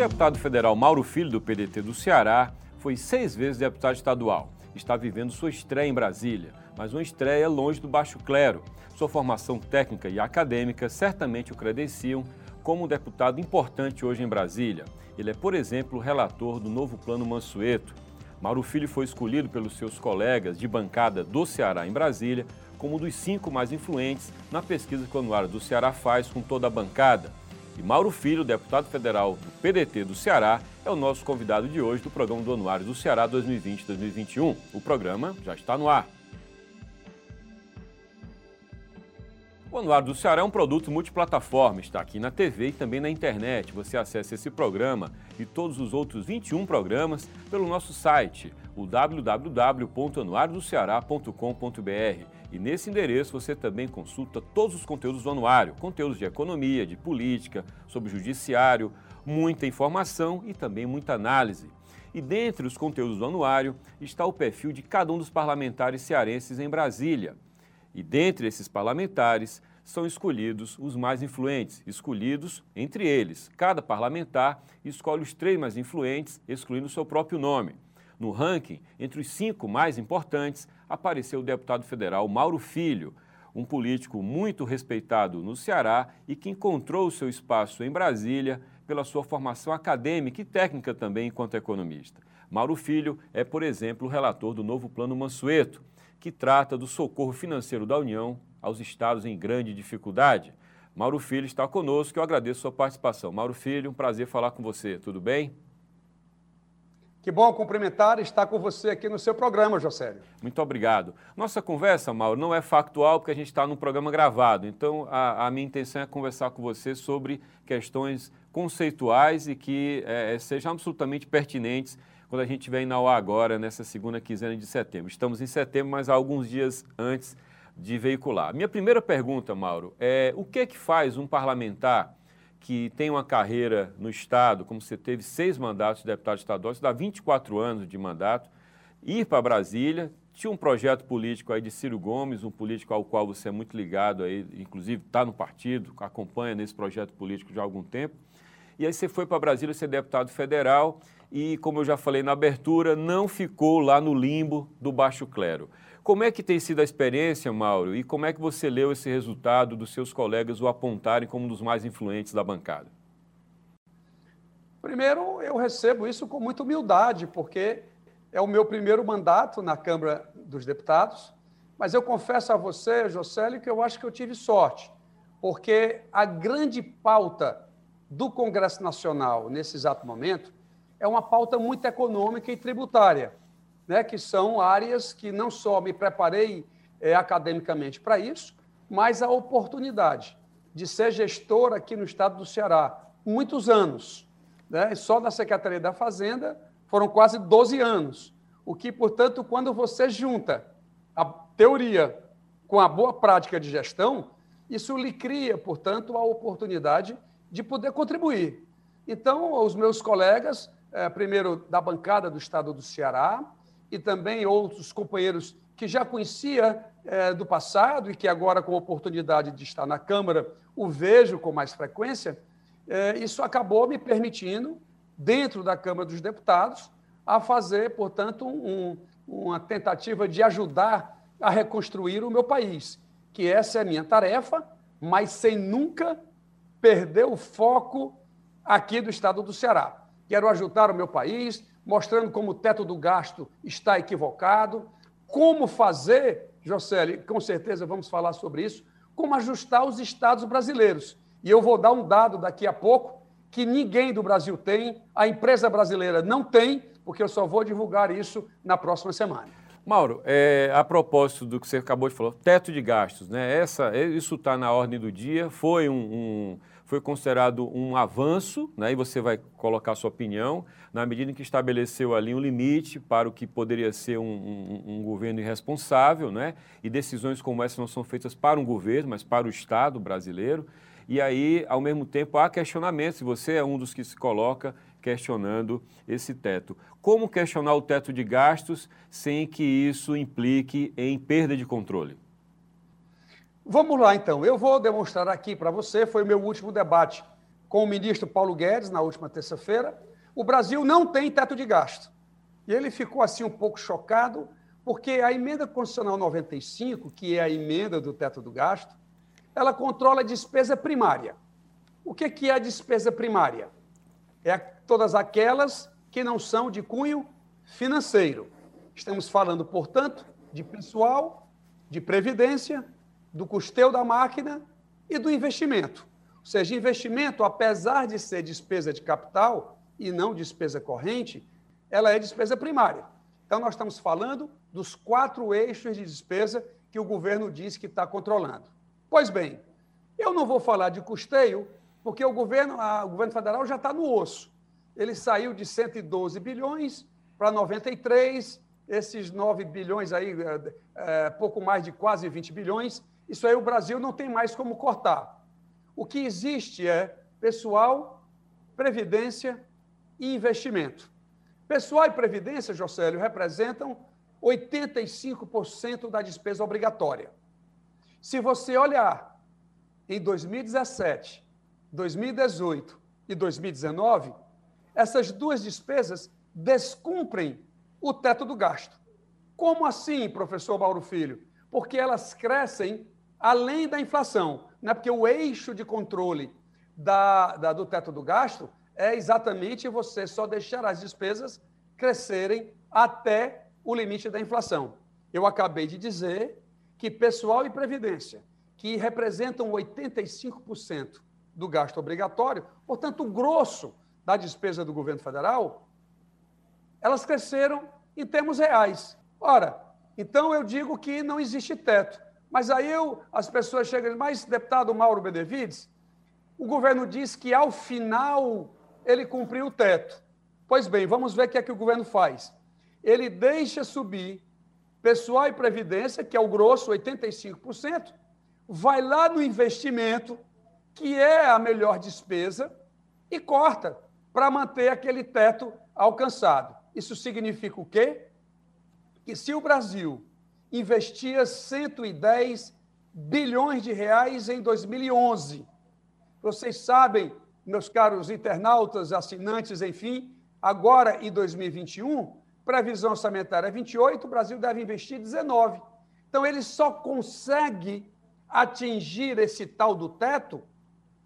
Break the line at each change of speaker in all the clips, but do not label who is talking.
deputado federal Mauro Filho, do PDT do Ceará, foi seis vezes deputado estadual. Está vivendo sua estreia em Brasília, mas uma estreia longe do baixo clero. Sua formação técnica e acadêmica certamente o credenciam como um deputado importante hoje em Brasília. Ele é, por exemplo, relator do novo Plano Mansueto. Mauro Filho foi escolhido pelos seus colegas de bancada do Ceará em Brasília como um dos cinco mais influentes na pesquisa que o Anuário do Ceará faz com toda a bancada. E Mauro Filho, deputado federal do PDT do Ceará, é o nosso convidado de hoje do programa do Anuário do Ceará 2020-2021. O programa já está no ar. O Anuário do Ceará é um produto multiplataforma, está aqui na TV e também na internet. Você acessa esse programa e todos os outros 21 programas pelo nosso site, o www.anuariodoceará.com.br. E nesse endereço você também consulta todos os conteúdos do anuário, conteúdos de economia, de política, sobre judiciário, muita informação e também muita análise. E dentre os conteúdos do anuário está o perfil de cada um dos parlamentares cearenses em Brasília. E dentre esses parlamentares são escolhidos os mais influentes, escolhidos entre eles. Cada parlamentar escolhe os três mais influentes, excluindo seu próprio nome. No ranking, entre os cinco mais importantes, apareceu o deputado federal Mauro Filho, um político muito respeitado no Ceará e que encontrou seu espaço em Brasília pela sua formação acadêmica e técnica também enquanto economista. Mauro Filho é, por exemplo, o relator do novo Plano Mansueto, que trata do socorro financeiro da União aos estados em grande dificuldade. Mauro Filho está conosco, eu agradeço a sua participação. Mauro Filho, um prazer falar com você, tudo bem?
Que bom cumprimentar e estar com você aqui no seu programa, Josélio.
Muito obrigado. Nossa conversa, Mauro, não é factual porque a gente está num programa gravado. Então, a, a, minha intenção é conversar com você sobre questões conceituais e que é, sejam absolutamente pertinentes quando a gente estiver em UA agora, nessa segunda quinzena de setembro. Estamos em setembro, mas há alguns dias antes de veicular. Minha primeira pergunta, Mauro, é o que é que faz um parlamentar que tem uma carreira no Estado, como você teve seis mandatos de deputado estadual, você dá 24 anos de mandato, ir para Brasília, tinha um projeto político aí de Ciro Gomes, um político ao qual você é muito ligado aí, inclusive está no partido, acompanha nesse projeto político já há algum tempo. E aí você foi para Brasília ser deputado federal e, como eu já falei na abertura, não ficou lá no limbo do baixo clero. Como é que tem sido a experiência, Mauro, e como é que você leu esse resultado dos seus colegas o apontarem como um dos mais influentes da bancada?
Primeiro, eu recebo isso com muita humildade, porque é o meu primeiro mandato na Câmara dos Deputados, mas eu confesso a você, Josélio, que eu acho que eu tive sorte, porque a grande pauta do Congresso Nacional nesse exato momento é uma pauta muito econômica e tributária, né, que são áreas que não só me preparei é, academicamente para isso, mas a oportunidade de ser gestor aqui no estado do Ceará, muitos anos. Né? Só na Secretaria da Fazenda foram quase 12 anos. O que, portanto, quando você junta a teoria com a boa prática de gestão, isso lhe cria, portanto, a oportunidade de poder contribuir. Então, os meus colegas primeiro da bancada do Estado do Ceará, e também outros companheiros que já conhecia é, do passado e que agora, com a oportunidade de estar na Câmara, o vejo com mais frequência, é, isso acabou me permitindo, dentro da Câmara dos Deputados, a fazer, portanto, um, uma tentativa de ajudar a reconstruir o meu país, que essa é a minha tarefa, mas sem nunca perder o foco aqui do Estado do Ceará quero ajudar o meu país, mostrando como o teto do gasto está equivocado, como fazer, José, com certeza vamos falar sobre isso, como ajustar os estados brasileiros. E eu vou dar um dado daqui a pouco que ninguém do Brasil tem, a empresa brasileira não tem, porque eu só vou divulgar isso na próxima semana.
Mauro, é, a propósito do que você acabou de falar, teto de gastos, né? Essa, isso está na ordem do dia, foi um, um foi considerado um avanço, né, e você vai colocar sua opinião, na medida em que estabeleceu ali um limite para o que poderia ser um, um, um, governo irresponsável, né, e decisões como essa não são feitas para um governo, mas para o Estado brasileiro. E aí, ao mesmo tempo, há questionamentos, e você é um dos que se coloca questionando esse teto. Como questionar o teto de gastos sem que isso implique em perda de controle?
Vamos lá, então. Eu vou demonstrar aqui para você, foi o meu último debate com o ministro Paulo Guedes na última terça-feira, o Brasil não tem teto de gasto. E ele ficou assim um pouco chocado, porque a emenda constitucional 95, que é a emenda do teto do gasto, ela controla a despesa primária. O que é a despesa primária? É todas aquelas que não são de cunho financeiro. Estamos falando, portanto, de pessoal, de previdência, do custeio da máquina e do investimento. Ou seja, investimento, apesar de ser despesa de capital e não despesa corrente, ela é despesa primária. Então, nós estamos falando dos quatro eixos de despesa que o governo diz que está controlando. Pois bem, eu não vou falar de custeio, porque o governo, a, o governo federal já está no osso. Ele saiu de 112 bilhões para 93, esses 9 bilhões aí, é, é, pouco mais de quase 20 bilhões, isso aí o Brasil não tem mais como cortar. O que existe é pessoal, previdência e investimento. Pessoal e previdência, Jocélio, representam 85% da despesa obrigatória. Se você olhar em 2017, 2018 e 2019, essas duas despesas descumprem o teto do gasto. Como assim, professor Mauro Filho? Porque elas crescem além da inflação. Né? Porque o eixo de controle da, da, do teto do gasto é exatamente você só deixar as despesas crescerem até o limite da inflação. Eu acabei de dizer que pessoal e previdência, que representam 85% do gasto obrigatório, portanto, o grosso da despesa do governo federal, elas cresceram em termos reais. Ora, então eu digo que não existe teto. Mas aí eu, as pessoas chegam mas deputado Mauro Benevides, o governo diz que ao final ele cumpriu o teto. Pois bem, vamos ver o que é que o governo faz. Ele deixa subir pessoal e previdência, que é o grosso, 85%, vai lá no investimento, que é a melhor despesa, e corta para manter aquele teto alcançado. Isso significa o quê? Que se o Brasil investia 110 bilhões de reais em 2011, vocês sabem, meus caros internautas, assinantes, enfim, agora em 2021, previsão orçamentária é 28, o Brasil deve investir 19. Então ele só consegue atingir esse tal do teto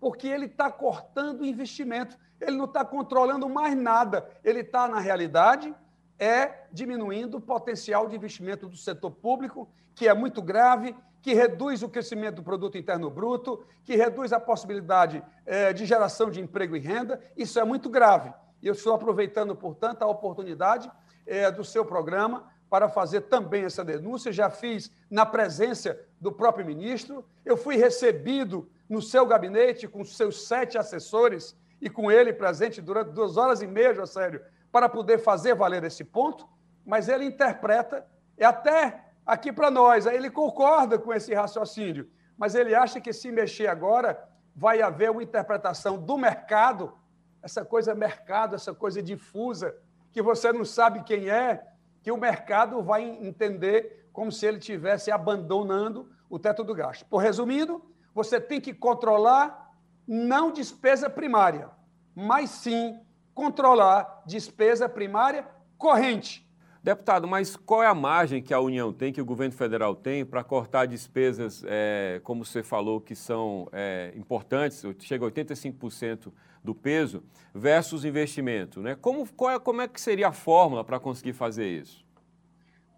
porque ele está cortando investimento ele não está controlando mais nada. Ele está, na realidade, é diminuindo o potencial de investimento do setor público, que é muito grave, que reduz o crescimento do produto interno bruto, que reduz a possibilidade é, de geração de emprego e renda. Isso é muito grave. E eu estou aproveitando, portanto, a oportunidade é, do seu programa para fazer também essa denúncia. Já fiz na presença do próprio ministro. Eu fui recebido no seu gabinete com seus sete assessores e com ele presente durante duas horas e meia, Josélio, para poder fazer valer esse ponto, mas ele interpreta, e até aqui para nós, ele concorda com esse raciocínio, mas ele acha que se mexer agora vai haver uma interpretação do mercado, essa coisa mercado, essa coisa difusa, que você não sabe quem é, que o mercado vai entender como se ele estivesse abandonando o teto do gasto. Por resumindo, você tem que controlar não despesa primária, mas sim controlar despesa primária corrente.
Deputado, mas qual é a margem que a União tem, que o governo federal tem, para cortar despesas, é, como você falou, que são é, importantes, chega a 85% do peso, versus investimento? Né? Como, é, como é que seria a fórmula para conseguir fazer isso?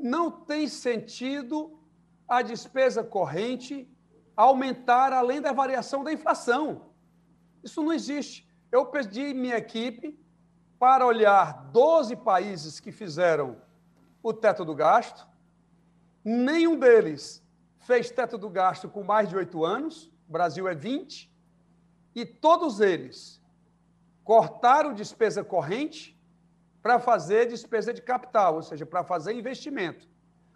Não tem sentido a despesa corrente aumentar além da variação da inflação. Isso não existe. Eu pedi minha equipe para olhar 12 países que fizeram o teto do gasto. Nenhum deles fez teto do gasto com mais de oito anos, o Brasil é 20, e todos eles cortaram despesa corrente para fazer despesa de capital, ou seja, para fazer investimento.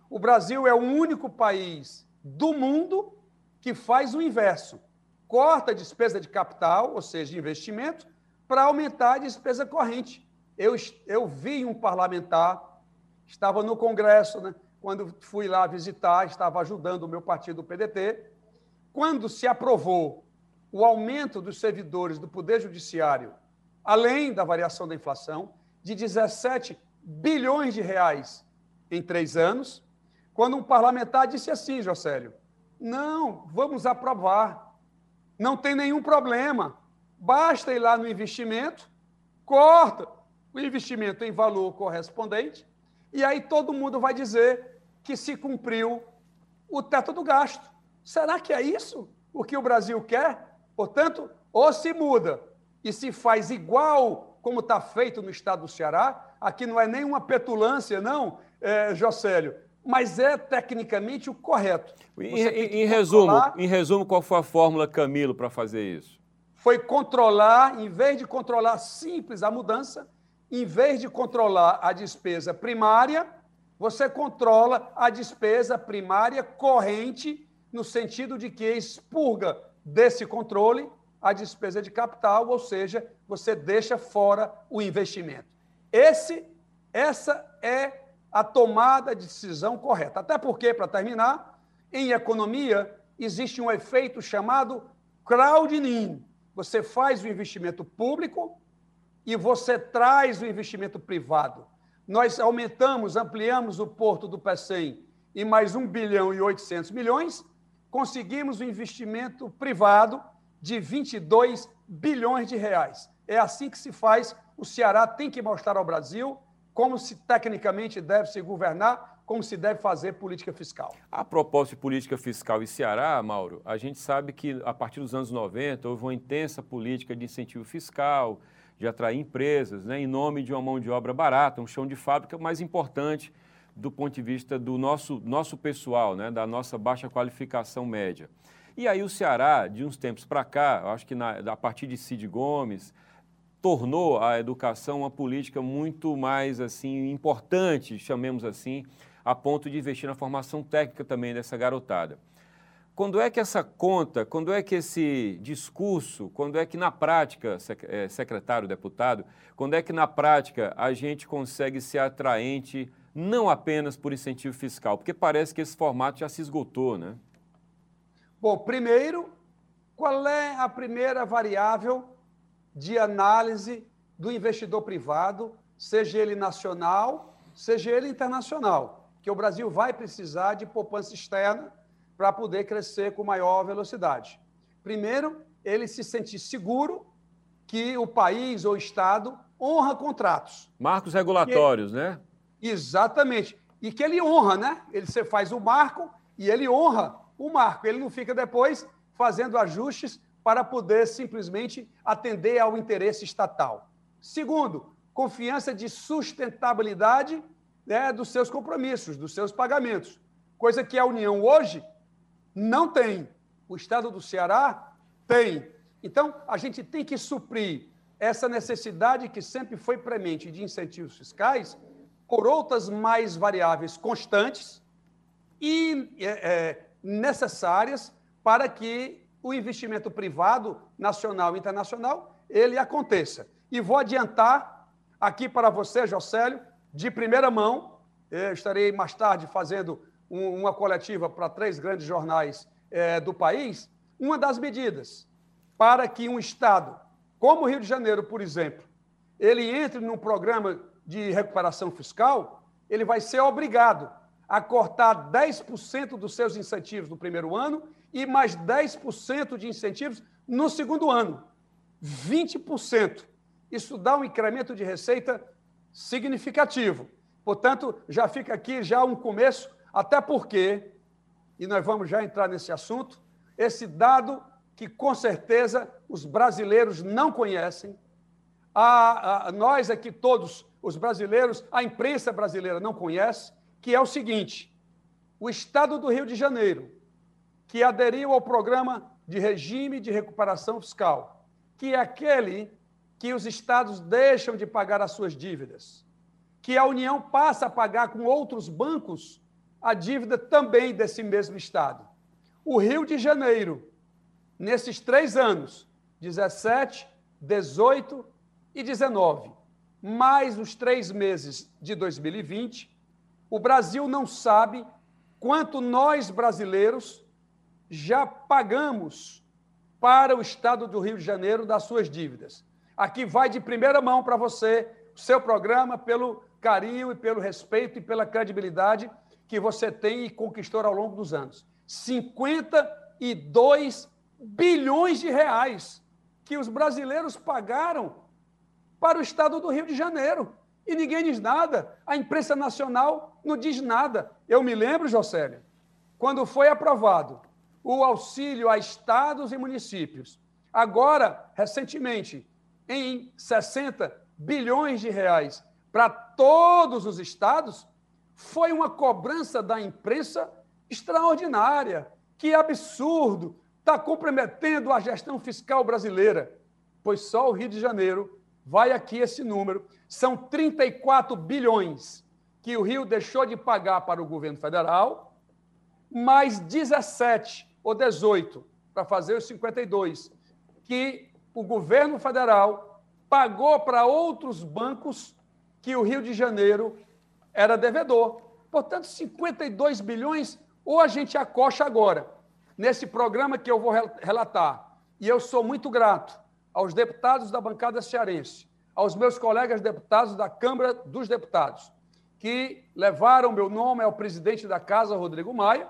O Brasil é o único país do mundo que faz o inverso corta a despesa de capital, ou seja, investimento, para aumentar a despesa corrente. Eu, eu vi um parlamentar, estava no Congresso, né, quando fui lá visitar, estava ajudando o meu partido, o PDT. Quando se aprovou o aumento dos servidores do Poder Judiciário, além da variação da inflação, de 17 bilhões de reais em três anos, quando um parlamentar disse assim, Jocélio, não, vamos aprovar, não tem nenhum problema, basta ir lá no investimento, corta o investimento em valor correspondente, e aí todo mundo vai dizer que se cumpriu o teto do gasto. Será que é isso o que o Brasil quer? Portanto, ou se muda e se faz igual como está feito no estado do Ceará, aqui não é nenhuma petulância, não, é, Jocélio, mas é tecnicamente o correto.
Em, em, em resumo, em resumo, qual foi a fórmula Camilo para fazer isso?
Foi controlar, em vez de controlar simples a mudança, em vez de controlar a despesa primária, você controla a despesa primária corrente, no sentido de que expurga desse controle a despesa de capital, ou seja, você deixa fora o investimento. Esse, essa é a tomada de decisão correta. Até porque, para terminar, em economia existe um efeito chamado crowding. Você faz o investimento público e você traz o investimento privado. Nós aumentamos, ampliamos o porto do PECEM em mais 1 bilhão e 800 milhões, conseguimos o investimento privado de 22 bilhões de reais. É assim que se faz. O Ceará tem que mostrar ao Brasil como se tecnicamente deve se governar, como se deve fazer política fiscal.
A propósito de política fiscal e Ceará, Mauro, a gente sabe que a partir dos anos 90 houve uma intensa política de incentivo fiscal, de atrair empresas, né, em nome de uma mão de obra barata, um chão de fábrica mais importante do ponto de vista do nosso, nosso pessoal, né, da nossa baixa qualificação média. E aí o Ceará, de uns tempos para cá, acho que na, a partir de Cid Gomes, tornou a educação uma política muito mais assim importante, chamemos assim, a ponto de investir na formação técnica também dessa garotada. Quando é que essa conta, quando é que esse discurso, quando é que na prática, é, secretário, deputado, quando é que na prática a gente consegue ser atraente não apenas por incentivo fiscal? Porque parece que esse formato já se esgotou, né?
Bom, primeiro, qual é a primeira variável de análise do investidor privado, seja ele nacional, seja ele internacional? Que o Brasil vai precisar de poupança externa para poder crescer com maior velocidade. Primeiro, ele se sentir seguro que o país ou o Estado honra contratos.
Marcos regulatórios, né?
Exatamente. E que ele honra, né? Ele, você faz o marco e ele honra o marco. Ele não fica depois fazendo ajustes para poder simplesmente atender ao interesse estatal. Segundo, confiança de sustentabilidade né, dos seus compromissos, dos seus pagamentos, coisa que a União hoje não tem. O Estado do Ceará tem. Então, a gente tem que suprir essa necessidade que sempre foi premente de incentivos fiscais por outras mais variáveis constantes e é, é, necessárias para que o investimento privado, nacional e internacional, ele aconteça. E vou adiantar aqui para você, Jocélio, de primeira mão, eu estarei mais tarde fazendo um, uma coletiva para três grandes jornais é, do país, uma das medidas para que um Estado, como o Rio de Janeiro, por exemplo, ele entre num programa de recuperação fiscal, ele vai ser obrigado a cortar 10% dos seus incentivos no primeiro ano e mais 10% de incentivos no segundo ano. 20%. Isso dá um incremento de receita significativo. Portanto, já fica aqui já um começo, até porque, e nós vamos já entrar nesse assunto, esse dado que com certeza os brasileiros não conhecem, a, a, nós aqui todos, os brasileiros, a imprensa brasileira não conhece, que é o seguinte: o Estado do Rio de Janeiro, que aderiu ao programa de regime de recuperação fiscal, que é aquele que os estados deixam de pagar as suas dívidas, que a União passa a pagar com outros bancos a dívida também desse mesmo estado. O Rio de Janeiro, nesses três anos, 17, 18 e 19, mais os três meses de 2020, o Brasil não sabe quanto nós brasileiros já pagamos para o Estado do Rio de Janeiro das suas dívidas. Aqui vai de primeira mão para você o seu programa, pelo carinho e pelo respeito e pela credibilidade que você tem e conquistou ao longo dos anos. 52 bilhões de reais que os brasileiros pagaram para o Estado do Rio de Janeiro. E ninguém diz nada. A imprensa nacional não diz nada. Eu me lembro, Josélio, quando foi aprovado o auxílio a estados e municípios. Agora, recentemente, em 60 bilhões de reais para todos os estados, foi uma cobrança da imprensa extraordinária. Que absurdo! Está comprometendo a gestão fiscal brasileira. Pois só o Rio de Janeiro vai aqui esse número. São 34 bilhões que o Rio deixou de pagar para o governo federal, mais 17 ou 18 para fazer os 52 que o governo federal pagou para outros bancos que o Rio de Janeiro era devedor. Portanto, 52 bilhões, ou a gente acocha agora, nesse programa que eu vou relatar. E eu sou muito grato aos deputados da bancada cearense, aos meus colegas deputados da Câmara dos Deputados, que levaram meu nome ao presidente da casa, Rodrigo Maia,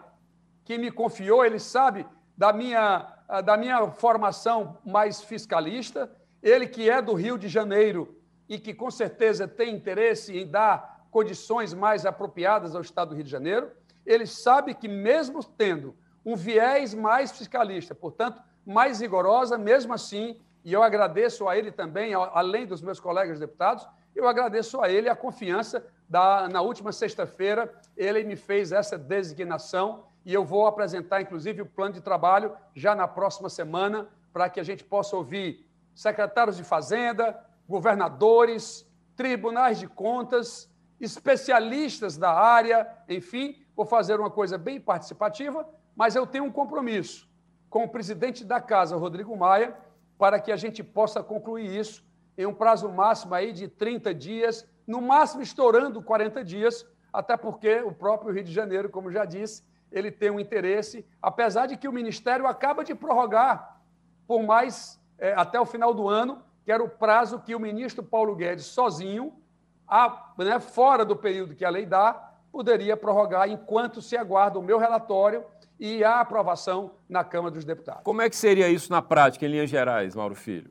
que me confiou, ele sabe da minha, da minha formação mais fiscalista, ele que é do Rio de Janeiro e que com certeza tem interesse em dar condições mais apropriadas ao Estado do Rio de Janeiro, ele sabe que mesmo tendo um viés mais fiscalista, portanto, mais rigorosa, mesmo assim, e eu agradeço a ele também, além dos meus colegas deputados, eu agradeço a ele a confiança da, na última sexta-feira, ele me fez essa designação e eu vou apresentar, inclusive, o plano de trabalho já na próxima semana, para que a gente possa ouvir secretários de Fazenda, governadores, tribunais de contas, especialistas da área, enfim, vou fazer uma coisa bem participativa, mas eu tenho um compromisso com o presidente da casa, Rodrigo Maia, para que a gente possa concluir isso em um prazo máximo aí de 30 dias, no máximo estourando 40 dias, até porque o próprio Rio de Janeiro, como já disse, ele tem um interesse, apesar de que o Ministério acaba de prorrogar por mais é, até o final do ano, que era o prazo que o ministro Paulo Guedes, sozinho, a, né, fora do período que a lei dá, poderia prorrogar enquanto se aguarda o meu relatório e a aprovação na Câmara dos Deputados.
Como é que seria isso na prática, em linhas gerais, Mauro Filho?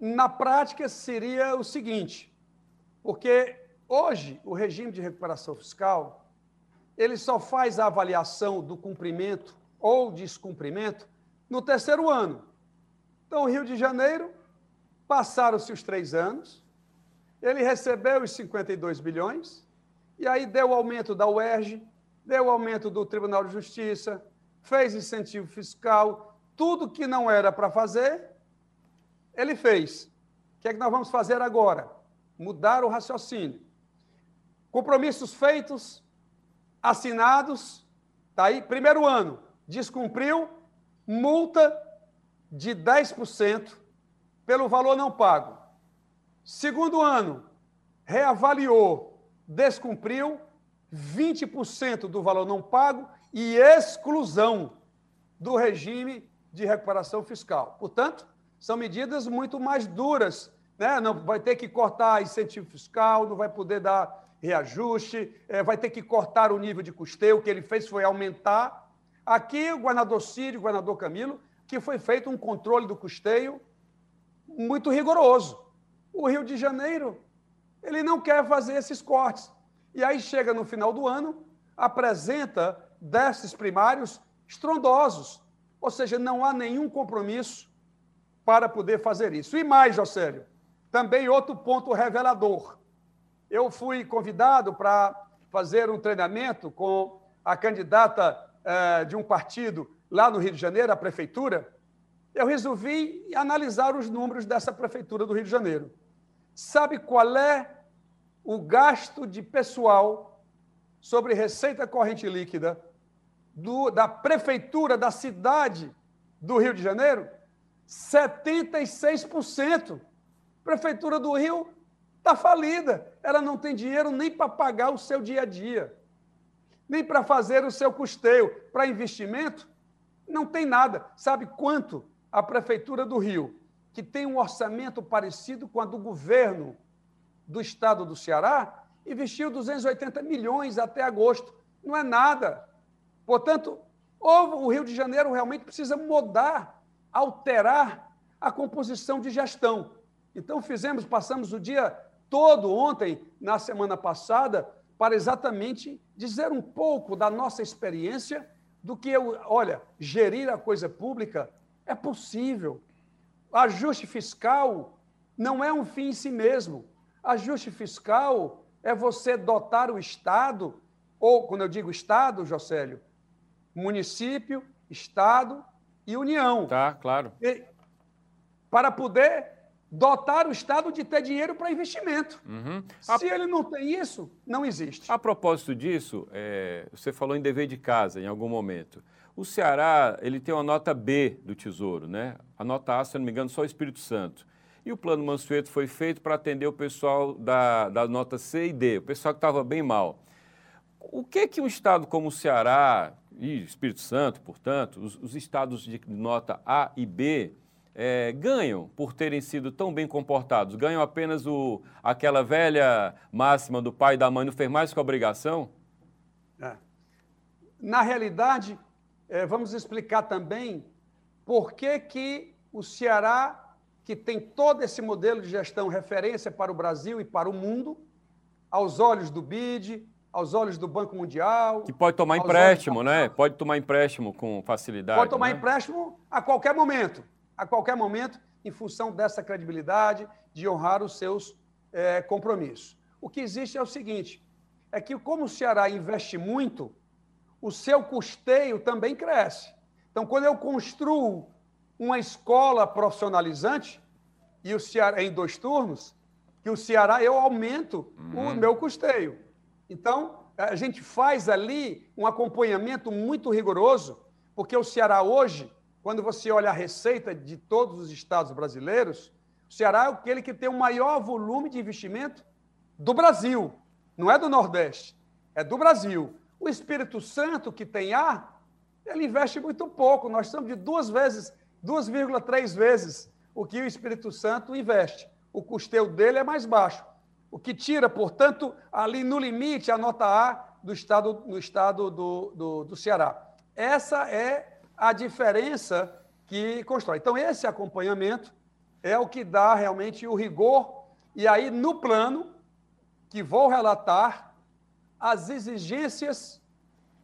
Na prática, seria o seguinte, porque hoje o regime de recuperação fiscal ele só faz a avaliação do cumprimento ou descumprimento no terceiro ano. Então, Rio de Janeiro, passaram-se os três anos, ele recebeu os 52 bilhões, e aí deu o aumento da UERJ, deu o aumento do Tribunal de Justiça, fez incentivo fiscal, tudo que não era para fazer, ele fez. O que é que nós vamos fazer agora? Mudar o raciocínio. Compromissos feitos, assinados, tá aí, primeiro ano, descumpriu, multa de 10% pelo valor não pago. Segundo ano, reavaliou, descumpriu, 20% do valor não pago e exclusão do regime de recuperação fiscal. Portanto, são medidas muito mais duras, né? Não vai ter que cortar incentivo fiscal, não vai poder dar reajuste, é, vai ter que cortar o nível de custeio, o que ele fez foi aumentar. Aqui, o governador Círio, o governador Camilo, que foi feito um controle do custeio muito rigoroso. O Rio de Janeiro, ele não quer fazer esses cortes. E aí chega no final do ano, apresenta déficits primários estrondosos. Ou seja, não há nenhum compromisso para poder fazer isso. E mais, Jocélio, também outro ponto revelador eu fui convidado para fazer um treinamento com a candidata eh, de um partido lá no Rio de Janeiro, a prefeitura. Eu resolvi analisar os números dessa prefeitura do Rio de Janeiro. Sabe qual é o gasto de pessoal sobre receita corrente líquida do, da prefeitura da cidade do Rio de Janeiro? 76%. Prefeitura do Rio Está falida. Ela não tem dinheiro nem para pagar o seu dia a dia, nem para fazer o seu custeio. Para investimento, Não tem nada. Sabe quanto a Prefeitura do Rio, que tem um orçamento parecido com a do governo do estado do Ceará, investiu 280 milhões até agosto. Não é nada. Portanto, o Rio de Janeiro realmente precisa mudar, alterar a composição de gestão. Então, fizemos, passamos o dia todo ontem, na semana passada, para exatamente dizer um pouco da nossa experiência do que eu, olha, gerir a coisa pública é possível. Ajuste fiscal não é um fim em si mesmo. Ajuste fiscal é você dotar o Estado, ou quando eu digo Estado, Jocélio, município, Estado e União.
Tá, claro.
E, para poder dotar o Estado de ter dinheiro para investimento. Uhum. Se ele não tem isso, não existe.
A propósito disso, é, você falou em dever de casa em algum momento. O Ceará ele tem uma nota B do Tesouro, né? A nota A, se não me engano, só o Espírito Santo. E o plano Mansueto foi feito para atender o pessoal da, da nota C e D, o pessoal que estava bem mal. O que que um estado como o Ceará e Espírito Santo, portanto, os, os estados de nota A e B, é, ganham por terem sido tão bem comportados? Ganham apenas o, aquela velha máxima do pai e da mãe não fez mais que a obrigação?
É. Na realidade, é, vamos explicar também por que, que o Ceará, que tem todo esse modelo de gestão referência para o Brasil e para o mundo, aos olhos do BID, aos olhos do Banco Mundial.
Que pode tomar empréstimo, né? Pode tomar empréstimo com facilidade.
Pode tomar
né?
empréstimo a qualquer momento a qualquer momento, em função dessa credibilidade, de honrar os seus é, compromissos. O que existe é o seguinte: é que, como o Ceará investe muito, o seu custeio também cresce. Então, quando eu construo uma escola profissionalizante, e o Ceará em dois turnos, que o Ceará eu aumento uhum. o meu custeio. Então, a gente faz ali um acompanhamento muito rigoroso, porque o Ceará hoje quando você olha a receita de todos os estados brasileiros, o Ceará é aquele que tem o maior volume de investimento do Brasil. Não é do Nordeste, é do Brasil. O Espírito Santo, que tem ar, ele investe muito pouco. Nós estamos de duas vezes, 2,3 vezes o que o Espírito Santo investe. O custeio dele é mais baixo. O que tira, portanto, ali no limite, a nota A do estado, no estado do, do, do Ceará. Essa é a diferença que constrói. Então, esse acompanhamento é o que dá realmente o rigor. E aí, no plano, que vou relatar, as exigências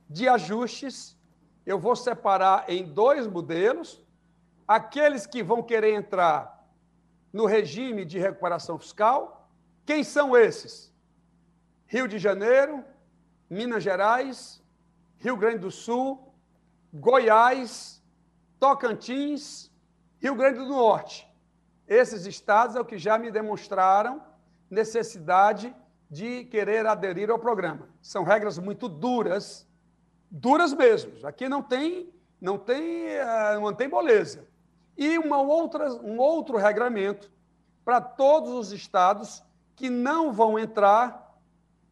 de ajustes, eu vou separar em dois modelos. Aqueles que vão querer entrar no regime de recuperação fiscal. Quem são esses? Rio de Janeiro, Minas Gerais, Rio Grande do Sul, Goiás, Tocantins, Rio Grande do Norte. Esses estados é o que já me demonstraram necessidade de querer aderir ao programa. São regras muito duras, duras mesmo. Aqui não tem, não tem, eh, não tem moleza. E uma outra, um outro regramento para todos os estados que não vão entrar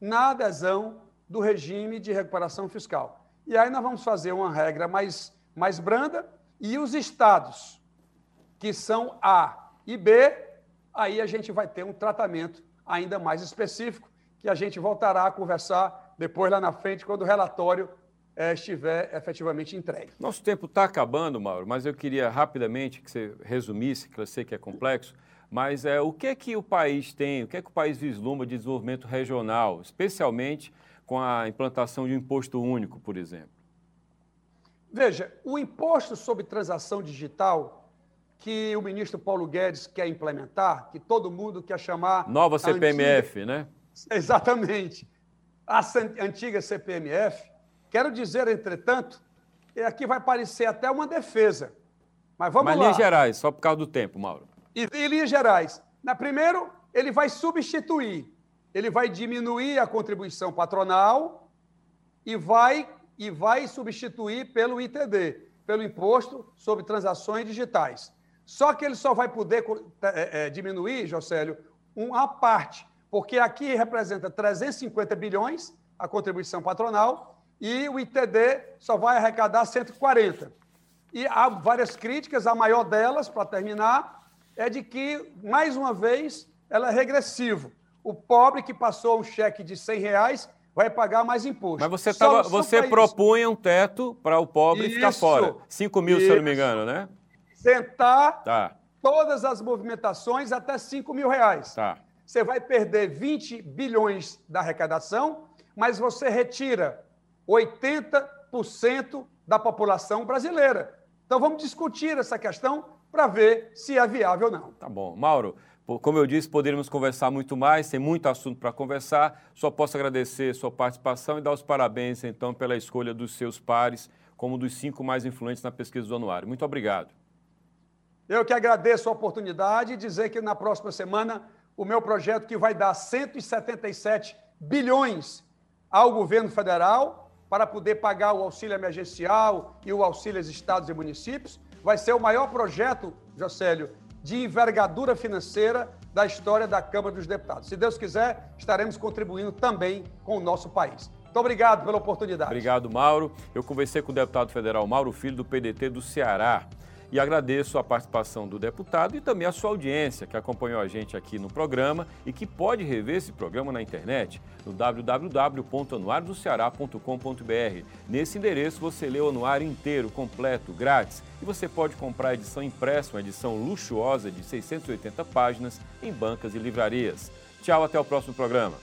na adesão do regime de recuperação fiscal. E aí nós vamos fazer uma regra mais, mais branda e os estados que são A e B, aí a gente vai ter um tratamento ainda mais específico que a gente voltará a conversar depois lá na frente quando o relatório é, estiver efetivamente entregue.
Nosso tempo está acabando, Mauro, mas eu queria rapidamente que você resumisse, que eu sei que é complexo, mas é, o que é que o país tem, o que é que o país vislumbra de desenvolvimento regional, especialmente com a implantação de um imposto único, por exemplo?
Veja, o imposto sobre transação digital que o ministro Paulo Guedes quer implementar, que todo mundo quer chamar.
Nova CPMF,
antiga...
né?
Exatamente. A antiga CPMF. Quero dizer, entretanto, aqui vai parecer até uma defesa. Mas vamos
Mas
lá.
linhas gerais, só por causa do tempo, Mauro.
E, em linhas gerais. Na primeiro, ele vai substituir ele vai diminuir a contribuição patronal e vai, e vai substituir pelo ITD, pelo Imposto sobre Transações Digitais. Só que ele só vai poder é, é, diminuir, Jocélio, uma parte, porque aqui representa 350 bilhões a contribuição patronal e o ITD só vai arrecadar 140. E há várias críticas, a maior delas, para terminar, é de que, mais uma vez, ela é regressiva. O pobre que passou um cheque de 100 reais vai pagar mais imposto.
Mas você, tava, você propunha um teto para o pobre isso, ficar fora. 5 mil, isso. se eu não me engano, né?
Sentar tá. todas as movimentações até 5 mil reais. Tá. Você vai perder 20 bilhões da arrecadação, mas você retira 80% da população brasileira. Então vamos discutir essa questão para ver se é viável ou não.
Tá bom. Mauro, como eu disse, poderíamos conversar muito mais, tem muito assunto para conversar. Só posso agradecer sua participação e dar os parabéns, então, pela escolha dos seus pares como dos cinco mais influentes na pesquisa do anuário. Muito obrigado.
Eu que agradeço a oportunidade e dizer que na próxima semana o meu projeto que vai dar 177 bilhões ao governo federal para poder pagar o auxílio emergencial e o auxílio aos estados e municípios, vai ser o maior projeto, Jocélio, de envergadura financeira da história da Câmara dos Deputados. Se Deus quiser, estaremos contribuindo também com o nosso país. Muito obrigado pela oportunidade.
Obrigado, Mauro. Eu conversei com o deputado federal Mauro Filho, do PDT do Ceará. E agradeço a participação do deputado e também a sua audiência que acompanhou a gente aqui no programa e que pode rever esse programa na internet no www.anuariodoceará.com.br. Nesse endereço você lê o anuário inteiro, completo, grátis e você pode comprar a edição impressa, uma edição luxuosa de 680 páginas em bancas e livrarias. Tchau, até o próximo programa.